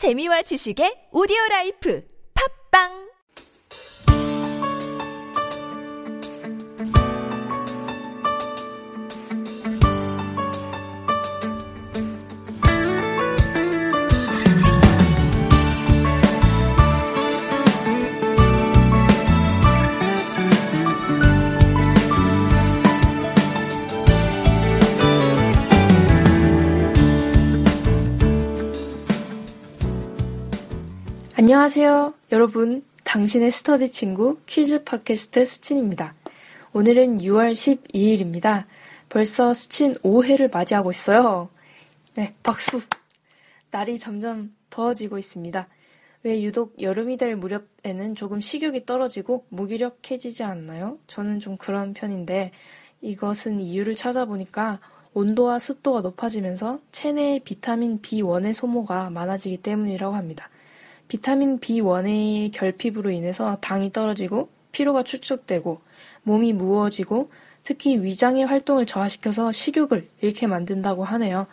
재미와 지식의 오디오 라이프. 팝빵 안녕하세요. 여러분, 당신의 스터디 친구 퀴즈 팟캐스트 스친입니다. 오늘은 6월 12일입니다. 벌써 스친 5회를 맞이하고 있어요. 네, 박수. 날이 점점 더워지고 있습니다. 왜 유독 여름이 될 무렵에는 조금 식욕이 떨어지고 무기력해지지 않나요? 저는 좀 그런 편인데 이것은 이유를 찾아보니까 온도와 습도가 높아지면서 체내의 비타민 B1의 소모가 많아지기 때문이라고 합니다. 비타민 B1의 결핍으로 인해서 당이 떨어지고 피로가 축적되고 몸이 무거워지고 특히 위장의 활동을 저하시켜서 식욕을 잃게 만든다고 하네요.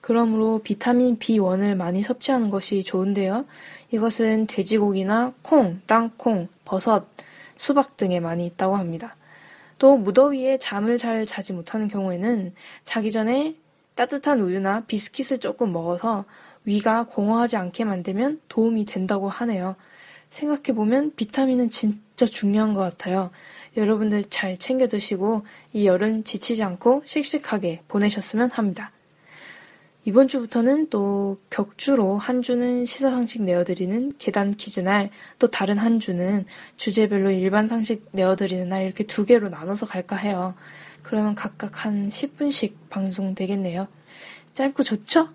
그러므로 비타민 B1을 많이 섭취하는 것이 좋은데요. 이것은 돼지고기나 콩, 땅콩, 버섯, 수박 등에 많이 있다고 합니다. 또 무더위에 잠을 잘 자지 못하는 경우에는 자기 전에 따뜻한 우유나 비스킷을 조금 먹어서 위가 공허하지 않게 만들면 도움이 된다고 하네요. 생각해보면 비타민은 진짜 중요한 것 같아요. 여러분들 잘 챙겨 드시고 이 여름 지치지 않고 씩씩하게 보내셨으면 합니다. 이번 주부터는 또 격주로 한 주는 시사 상식 내어드리는 계단 퀴즈 날, 또 다른 한 주는 주제별로 일반 상식 내어드리는 날 이렇게 두 개로 나눠서 갈까 해요. 그러면 각각 한 10분씩 방송 되겠네요. 짧고 좋죠?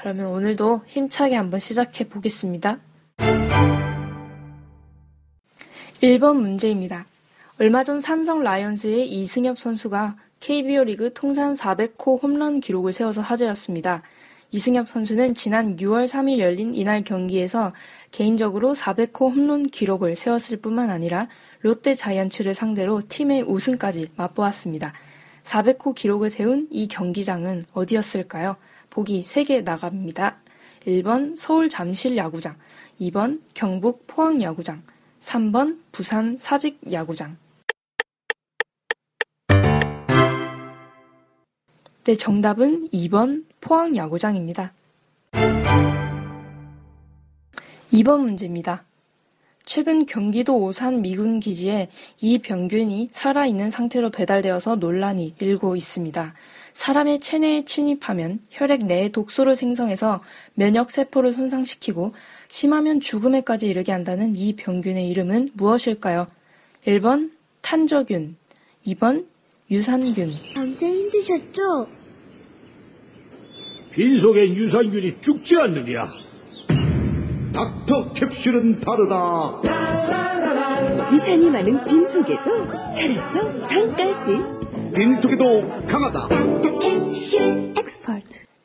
네. 그러면 오늘도 힘차게 한번 시작해 보겠습니다. 1번 문제입니다. 얼마 전 삼성 라이온즈의 이승엽 선수가 KBO 리그 통산 400호 홈런 기록을 세워서 화제였습니다. 이승엽 선수는 지난 6월 3일 열린 이날 경기에서 개인적으로 400호 홈런 기록을 세웠을 뿐만 아니라 롯데 자이언츠를 상대로 팀의 우승까지 맛보았습니다. 400호 기록을 세운 이 경기장은 어디였을까요? 보기 3개 나갑니다. 1번 서울 잠실 야구장, 2번 경북 포항 야구장, 3번 부산 사직 야구장. 네, 정답은 2번 포항 야구장입니다. 2번 문제입니다. 최근 경기도 오산 미군 기지에 이 병균이 살아있는 상태로 배달되어서 논란이 일고 있습니다. 사람의 체내에 침입하면 혈액 내에 독소를 생성해서 면역 세포를 손상시키고 심하면 죽음에까지 이르게 한다는 이 병균의 이름은 무엇일까요? 1번 탄저균, 2번 유산균. 밤새 힘드셨죠? 빈속엔 유산균이 죽지 않느냐? 닥터 캡슐은 다르다. 유산이 많은 빈속에도 살아서 장까지 빈속에도 강하다.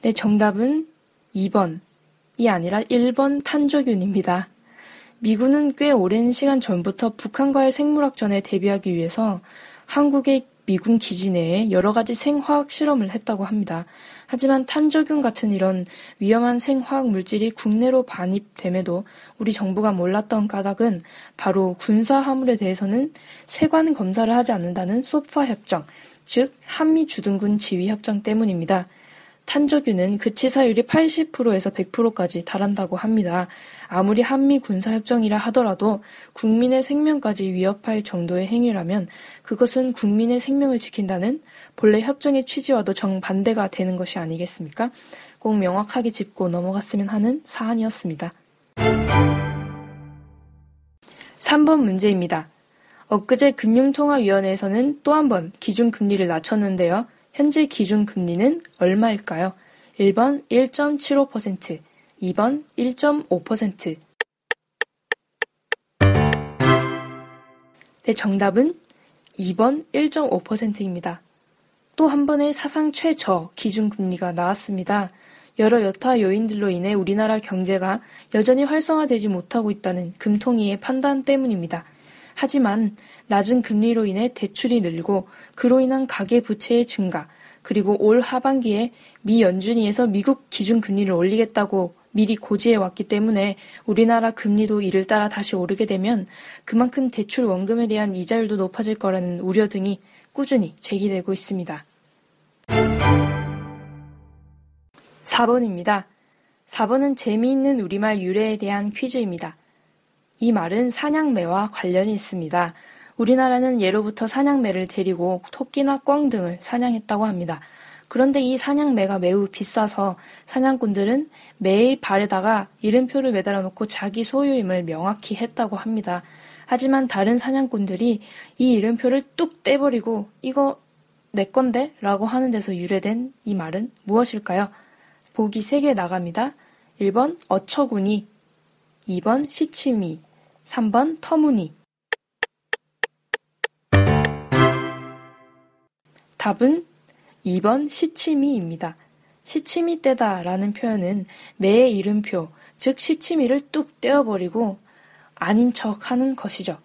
네, 정답은 2번이 아니라 1번 탄저균입니다. 미군은 꽤 오랜 시간 전부터 북한과의 생물학전에 대비하기 위해서 한국의 미군 기지 내에 여러 가지 생화학 실험을 했다고 합니다. 하지만 탄저균 같은 이런 위험한 생화학 물질이 국내로 반입됨에도 우리 정부가 몰랐던 까닭은 바로 군사 화물에 대해서는 세관 검사를 하지 않는다는 소파 협정, 즉 한미 주둔군 지휘 협정 때문입니다. 탄저균은 그 치사율이 80%에서 100%까지 달한다고 합니다. 아무리 한미 군사협정이라 하더라도 국민의 생명까지 위협할 정도의 행위라면 그것은 국민의 생명을 지킨다는 본래 협정의 취지와도 정반대가 되는 것이 아니겠습니까? 꼭 명확하게 짚고 넘어갔으면 하는 사안이었습니다. 3번 문제입니다. 엊그제 금융통화위원회에서는 또 한 번 기준금리를 낮췄는데요. 현재 기준금리는 얼마일까요? 1번 1.75%, 2번 1.5%. 네, 정답은 2번 1.5%입니다. 또 한 번의 사상 최저 기준금리가 나왔습니다. 여러 여타 요인들로 인해 우리나라 경제가 여전히 활성화되지 못하고 있다는 금통위의 판단 때문입니다. 하지만 낮은 금리로 인해 대출이 늘고 그로 인한 가계 부채의 증가, 그리고 올 하반기에 미 연준위에서 미국 기준 금리를 올리겠다고 미리 고지해 왔기 때문에 우리나라 금리도 이를 따라 다시 오르게 되면 그만큼 대출 원금에 대한 이자율도 높아질 거라는 우려 등이 꾸준히 제기되고 있습니다. 4번입니다. 4번은 재미있는 우리말 유래에 대한 퀴즈입니다. 이 말은 사냥매와 관련이 있습니다. 우리나라는 예로부터 사냥매를 데리고 토끼나 꿩 등을 사냥했다고 합니다. 그런데 이 사냥매가 매우 비싸서 사냥꾼들은 매의 발에다가 이름표를 매달아 놓고 자기 소유임을 명확히 했다고 합니다. 하지만 다른 사냥꾼들이 이 이름표를 뚝 떼버리고 이거 내 건데? 라고 하는 데서 유래된 이 말은 무엇일까요? 보기 3개 나갑니다. 1번 어처구니, 2번 시치미, 3번 터무니. 답은 2번 시치미입니다. 시치미 떼다 라는 표현은 매의 이름표, 즉 시치미를 뚝 떼어버리고 아닌 척 하는 것이죠.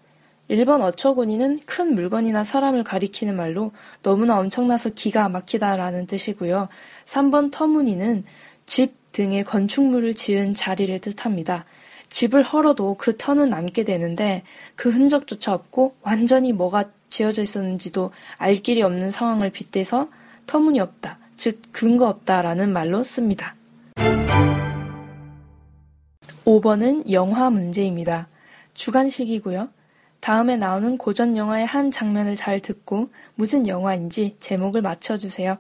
1번 어처구니는 큰 물건이나 사람을 가리키는 말로 너무나 엄청나서 기가 막히다 라는 뜻이고요. 3번 터무니는 집 등의 건축물을 지은 자리를 뜻합니다. 집을 헐어도 그 터는 남게 되는데 그 흔적조차 없고 완전히 뭐가 지어져 있었는지도 알 길이 없는 상황을 빗대서 터무니없다, 즉 근거 없다라는 말로 씁니다. 5번은 영화 문제입니다. 주관식이고요. 다음에 나오는 고전 영화의 한 장면을 잘 듣고 무슨 영화인지 제목을 맞춰주세요.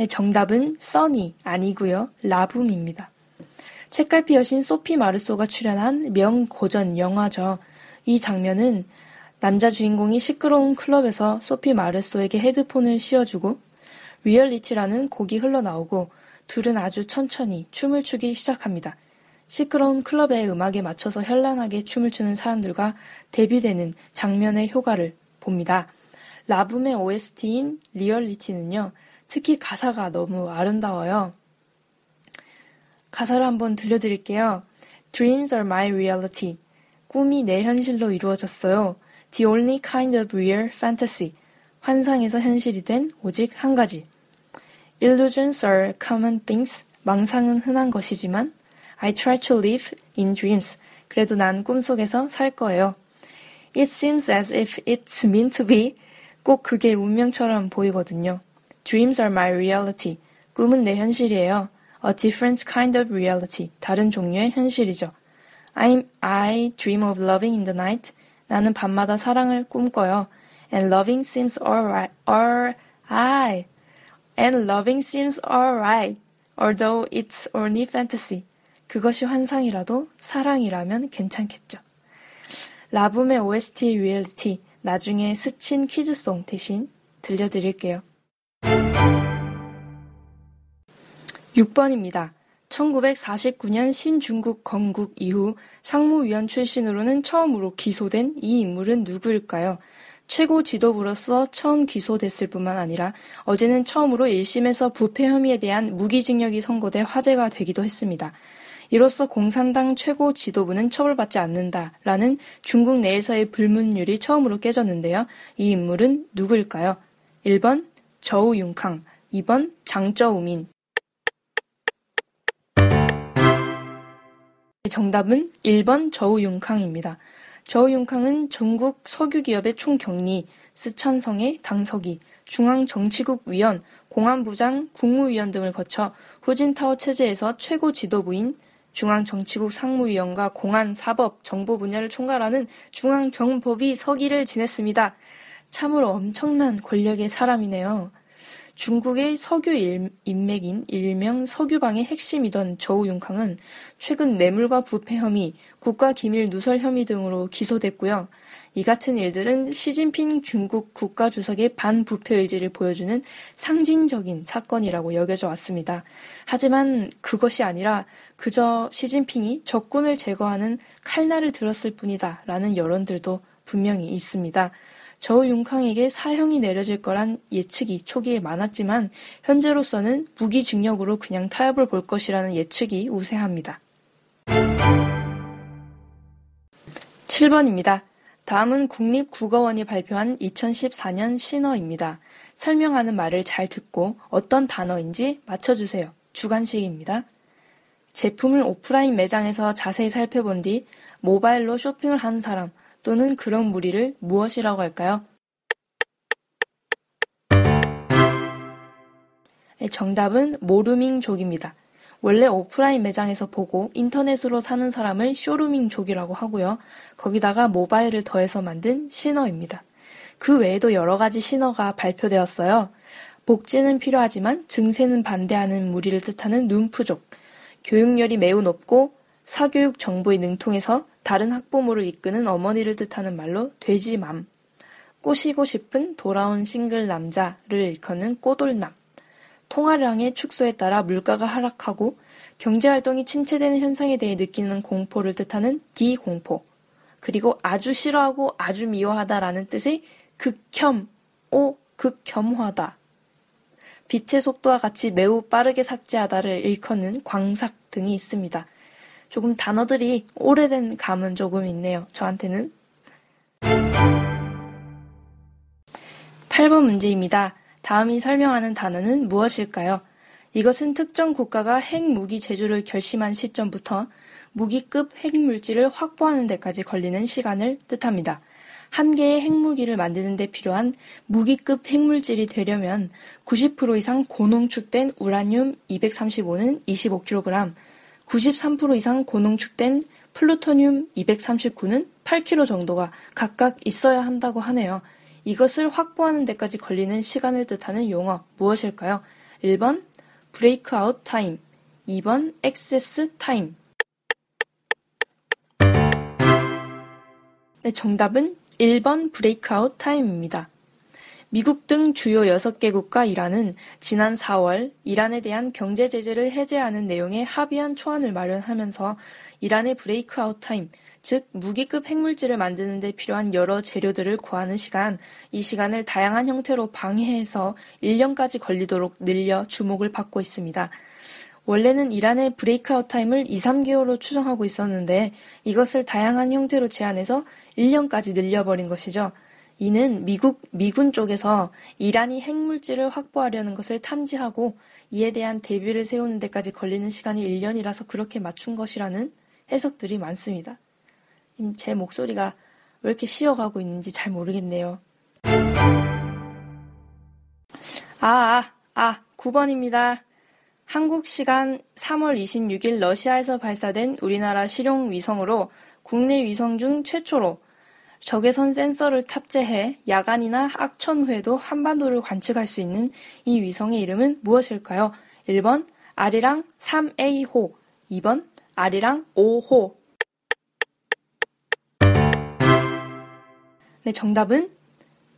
네, 정답은 써니 아니고요. 라붐입니다. 책갈피 여신 소피 마르소가 출연한 명고전 영화죠. 이 장면은 남자 주인공이 시끄러운 클럽에서 소피 마르소에게 헤드폰을 씌워주고 Reality라는 곡이 흘러나오고 둘은 아주 천천히 춤을 추기 시작합니다. 시끄러운 클럽의 음악에 맞춰서 현란하게 춤을 추는 사람들과 대비되는 장면의 효과를 봅니다. 라붐의 OST인 리얼리티는요, 특히 가사가 너무 아름다워요. 가사를 한번 들려드릴게요. Dreams are my reality. 꿈이 내 현실로 이루어졌어요. The only kind of real fantasy. 환상에서 현실이 된 오직 한 가지. Illusions are common things. 망상은 흔한 것이지만 I try to live in dreams. 그래도 난 꿈속에서 살 거예요. It seems as if it's meant to be. 꼭 그게 운명처럼 보이거든요. Dreams are my reality. 꿈은 내 현실이에요. A different kind of reality. 다른 종류의 현실이죠. I'm, I dream of loving in the night. 나는 밤마다 사랑을 꿈꿔요. And loving seems alright. Alright. And loving seems alright. Although it's only fantasy. 그것이 환상이라도 사랑이라면 괜찮겠죠. 라붐의 OST 리얼리티 나중에 스친 퀴즈송 대신 들려드릴게요. 6번입니다. 1949년 신중국 건국 이후 상무위원 출신으로는 처음으로 기소된 이 인물은 누구일까요? 최고 지도부로서 처음 기소됐을 뿐만 아니라 어제는 처음으로 1심에서 부패 혐의에 대한 무기징역이 선고돼 화제가 되기도 했습니다. 이로써 공산당 최고 지도부는 처벌받지 않는다라는 중국 내에서의 불문율이 처음으로 깨졌는데요. 이 인물은 누구일까요? 1번 저우융캉, 2번 장쩌우민. 정답은 1번 저우융캉입니다. 저우융캉은 전국 석유기업의 총경리, 스촨성의 당서기, 중앙정치국 위원, 공안부장, 국무위원 등을 거쳐 후진타오 체제에서 최고 지도부인 중앙정치국 상무위원과 공안, 사법, 정보 분야를 총괄하는 중앙정법위 서기를 지냈습니다. 참으로 엄청난 권력의 사람이네요. 중국의 석유 인맥인 일명 석유방의 핵심이던 저우융캉은 최근 뇌물과 부패 혐의, 국가기밀 누설 혐의 등으로 기소됐고요. 이 같은 일들은 시진핑 중국 국가주석의 반부패 의지를 보여주는 상징적인 사건이라고 여겨져 왔습니다. 하지만 그것이 아니라 그저 시진핑이 적군을 제거하는 칼날을 들었을 뿐이다 라는 여론들도 분명히 있습니다. 저우 융캉에게 사형이 내려질 거란 예측이 초기에 많았지만 현재로서는 무기징역으로 그냥 타협을 볼 것이라는 예측이 우세합니다. 7번입니다. 다음은 국립국어원이 발표한 2014년 신어입니다. 설명하는 말을 잘 듣고 어떤 단어인지 맞춰주세요. 주관식입니다. 제품을 오프라인 매장에서 자세히 살펴본 뒤 모바일로 쇼핑을 하는 사람 또는 그런 무리를 무엇이라고 할까요? 네, 정답은 모루밍족입니다. 원래 오프라인 매장에서 보고 인터넷으로 사는 사람을 쇼루밍족이라고 하고요. 거기다가 모바일을 더해서 만든 신어입니다. 그 외에도 여러 가지 신어가 발표되었어요. 복지는 필요하지만 증세는 반대하는 무리를 뜻하는 눈프족, 교육열이 매우 높고 사교육 정보에 능통해서 다른 학부모를 이끄는 어머니를 뜻하는 말로 돼지맘, 꼬시고 싶은 돌아온 싱글 남자를 일컫는 꼬돌남, 통화량의 축소에 따라 물가가 하락하고 경제활동이 침체되는 현상에 대해 느끼는 공포를 뜻하는 디공포, 그리고 아주 싫어하고 아주 미워하다라는 뜻의 극혐, 오, 극혐화다. 빛의 속도와 같이 매우 빠르게 삭제하다를 일컫는 광삭 등이 있습니다. 조금 단어들이 오래된 감은 조금 있네요. 저한테는. 8번 문제입니다. 다음이 설명하는 단어는 무엇일까요? 이것은 특정 국가가 핵무기 제조를 결심한 시점부터 무기급 핵물질을 확보하는 데까지 걸리는 시간을 뜻합니다. 한 개의 핵무기를 만드는 데 필요한 무기급 핵물질이 되려면 90% 이상 고농축된 우라늄 235는 25kg, 93% 이상 고농축된 플루토늄 239는 8kg 정도가 각각 있어야 한다고 하네요. 이것을 확보하는 데까지 걸리는 시간을 뜻하는 용어 무엇일까요? 1번 breakout time 2번 access time 네, 정답은 1번 breakout time입니다. 미국 등 주요 6개국과 이란은 지난 4월 이란에 대한 경제 제재를 해제하는 내용의 합의한 초안을 마련하면서 이란의 breakout time, 즉 무기급 핵물질을 만드는 데 필요한 여러 재료들을 구하는 시간, 이 시간을 다양한 형태로 방해해서 1년까지 걸리도록 늘려 주목을 받고 있습니다. 원래는 이란의 breakout time을 2, 3개월로 추정하고 있었는데 이것을 다양한 형태로 제한해서 1년까지 늘려버린 것이죠. 이는 미국, 미군 쪽에서 이란이 핵물질을 확보하려는 것을 탐지하고 이에 대한 대비를 세우는 데까지 걸리는 시간이 1년이라서 그렇게 맞춘 것이라는 해석들이 많습니다. 제 목소리가 왜 이렇게 쉬어가고 있는지 잘 모르겠네요. 아, 아, 아, 9번입니다. 한국 시간 3월 26일 러시아에서 발사된 우리나라 실용 위성으로 국내 위성 중 최초로 적외선 센서를 탑재해 야간이나 악천 후에도 한반도를 관측할 수 있는 이 위성의 이름은 무엇일까요? 1번 아리랑 3A호 2번 아리랑 5호 네, 정답은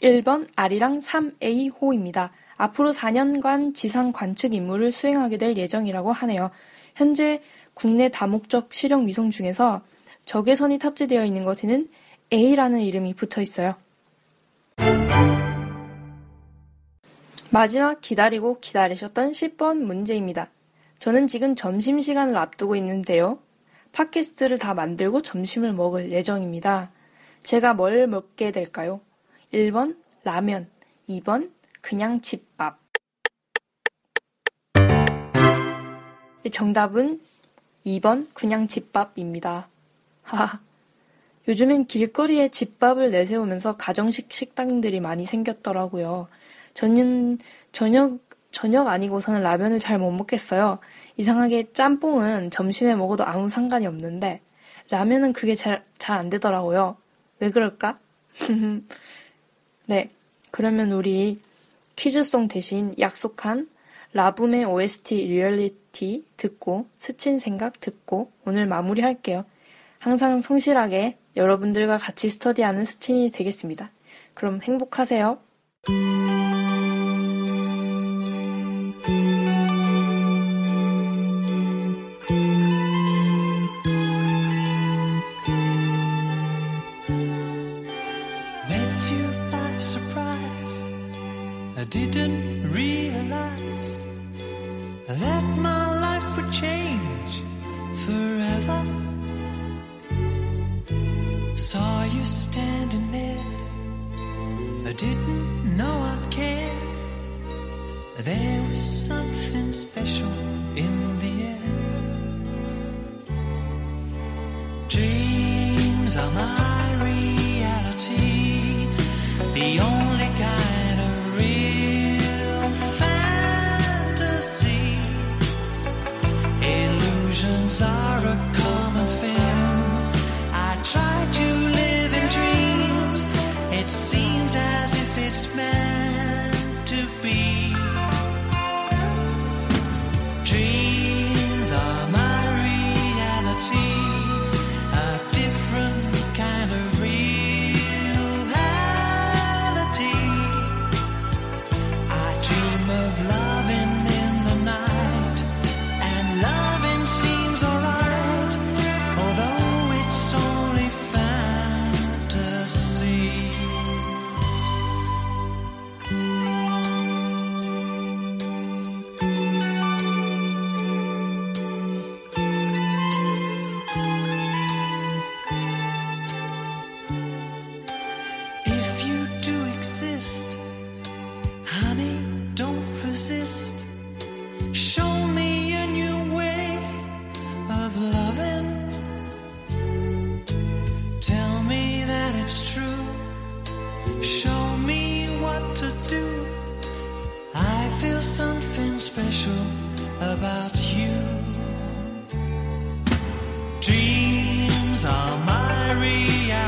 1번 아리랑 3A호입니다. 앞으로 4년간 지상 관측 임무를 수행하게 될 예정이라고 하네요. 현재 국내 다목적 실용 위성 중에서 적외선이 탑재되어 있는 것에는 A라는 이름이 붙어 있어요. 마지막 기다리고 기다리셨던 10번 문제입니다. 저는 지금 점심시간을 앞두고 있는데요. 팟캐스트를 다 만들고 점심을 먹을 예정입니다. 제가 뭘 먹게 될까요? 1번 라면, 2번 그냥 집밥. 정답은 2번 그냥 집밥입니다. 하하. 요즘엔 길거리에 집밥을 내세우면서 가정식 식당들이 많이 생겼더라고요. 저는 저녁 저녁 아니고서는 라면을 잘 못 먹겠어요. 이상하게 짬뽕은 점심에 먹어도 아무 상관이 없는데 라면은 그게 잘 잘 안 되더라고요. 왜 그럴까? 네. 그러면 우리 퀴즈송 대신 약속한 라붐의 OST Reality 듣고 스친 생각 듣고 오늘 마무리할게요. 항상 성실하게 여러분들과 같이 스터디하는 스친이 되겠습니다. 그럼 행복하세요. Saw you standing there, I didn't know I'd care. There was something special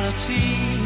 Reality.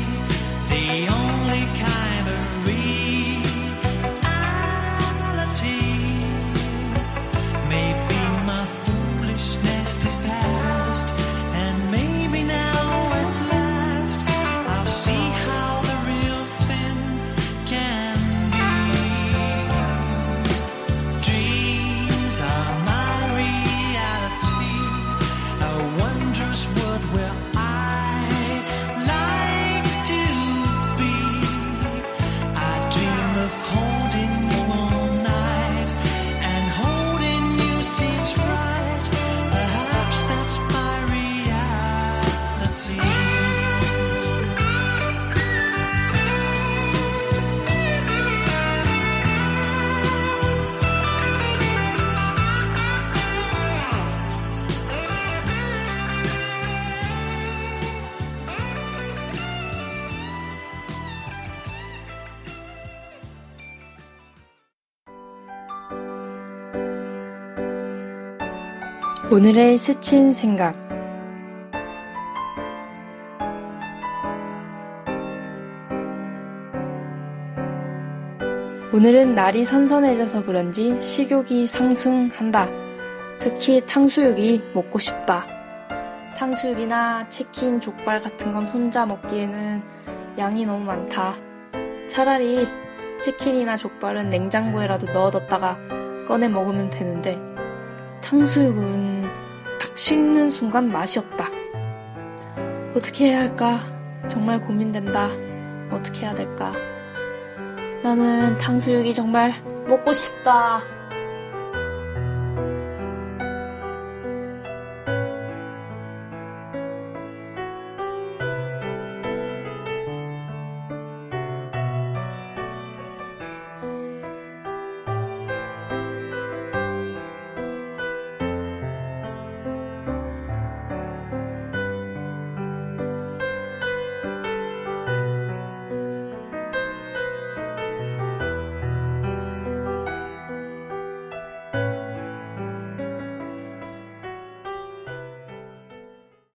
오늘의 스친 생각. 오늘은 날이 선선해져서 그런지 식욕이 상승한다. 특히 탕수육이 먹고 싶다. 탕수육이나 치킨, 족발 같은 건 혼자 먹기에는 양이 너무 많다. 차라리 치킨이나 족발은 냉장고에라도 넣어뒀다가 꺼내 먹으면 되는데 탕수육은 딱 씹는 순간 맛이 없다. 어떻게 해야 할까? 정말 고민된다. 어떻게 해야 될까? 나는 탕수육이 정말 먹고 싶다.